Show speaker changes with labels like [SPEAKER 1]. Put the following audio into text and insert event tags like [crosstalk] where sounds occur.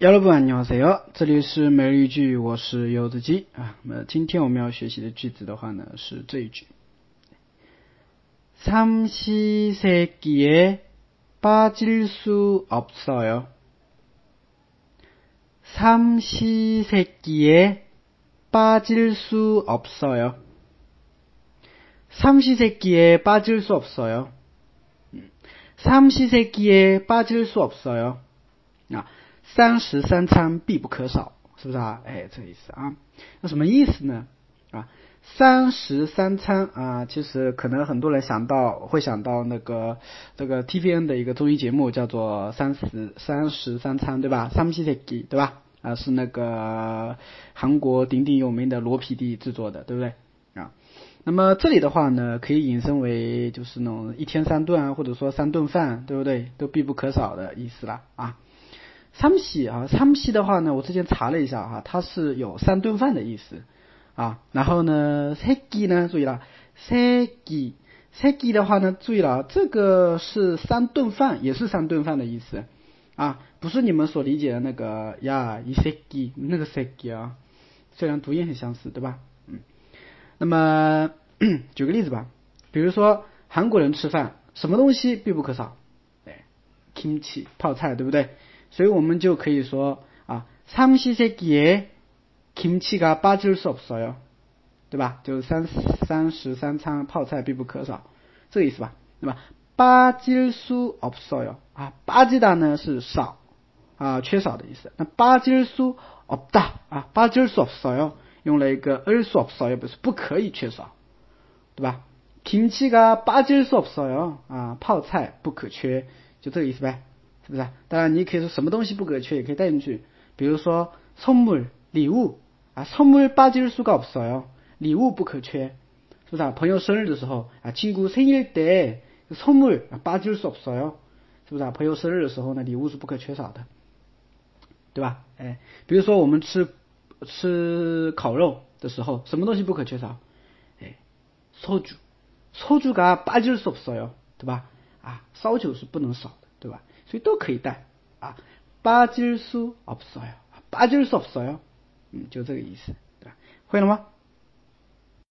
[SPEAKER 1] 여러분안녕하세요，这里是每日一句，我是柚子鸡啊。那么今天我们要学习的句子的话呢，是这一句：삼시세끼에빠질수없어요。삼시세끼에빠질수없어 요。 삼시세끼에빠질수없어 요。 삼시세끼에빠질수없어 요。 啊。 三十三餐必不可少，是不是啊？哎，这意思啊。那什么意思呢？啊，三十三餐啊。其实可能很多人想到会想到那个这个 T V N 的一个综艺节目叫做三十三十三餐，对吧？三，对吧？啊，是那个韩国鼎鼎有名的罗皮蒂制作的，对不对？啊，那么这里的话呢，可以引申为就是那种一天三顿啊，或者说三顿饭，对不对？都必不可少的意思了啊。三喜啊，三喜的话呢，我之前查了一下啊，它是有三顿饭的意思啊。然后呢，segi 呢，注意了，segi，segi 的话呢，注意了，这个是三顿饭，也是三顿饭的意思啊，不是你们所理解的那个呀，isegi 那个 segi 啊，虽然读音很相似，对吧？嗯，那么 [clears throat] 举个例子吧，比如说韩国人吃饭，什么东西必不可少？哎，kimchi 泡菜，对不对？所以我们就可以说啊，삼시세끼에김치가빠질수없어 요， 对吧？就是三三食三餐泡菜必不可少，这个意思吧？对吧？빠질수없어 요， 啊，빠지다呢是少啊，缺少的意思。那빠질수없다啊，빠질수없어 요， 用了一个을수없어 요， 不是不可以缺少，对吧？김치가빠질수없어 요， 啊，泡菜不可缺，就这个意思呗。 是不是？当然，你可以说什么东西不可缺，也可以带进去。比如说，선물礼物啊，선물빠질수가없어 요， 礼物不可缺，是不是？朋友生日的时候啊，친구생일때선물빠질수없어 요， 是不是？朋友生日的时候呢，礼物是不可缺少的，对吧？哎，比如说我们吃吃烤肉的时候，什么东西不可缺少？哎，烧酒，烧酒가빠질수없어 요， 对吧？啊，烧酒是不能少的， 对吧？所以都可以带啊，빠질수없어 요， 빠질수없어 요， 嗯，就这个意思，对吧？会了吗？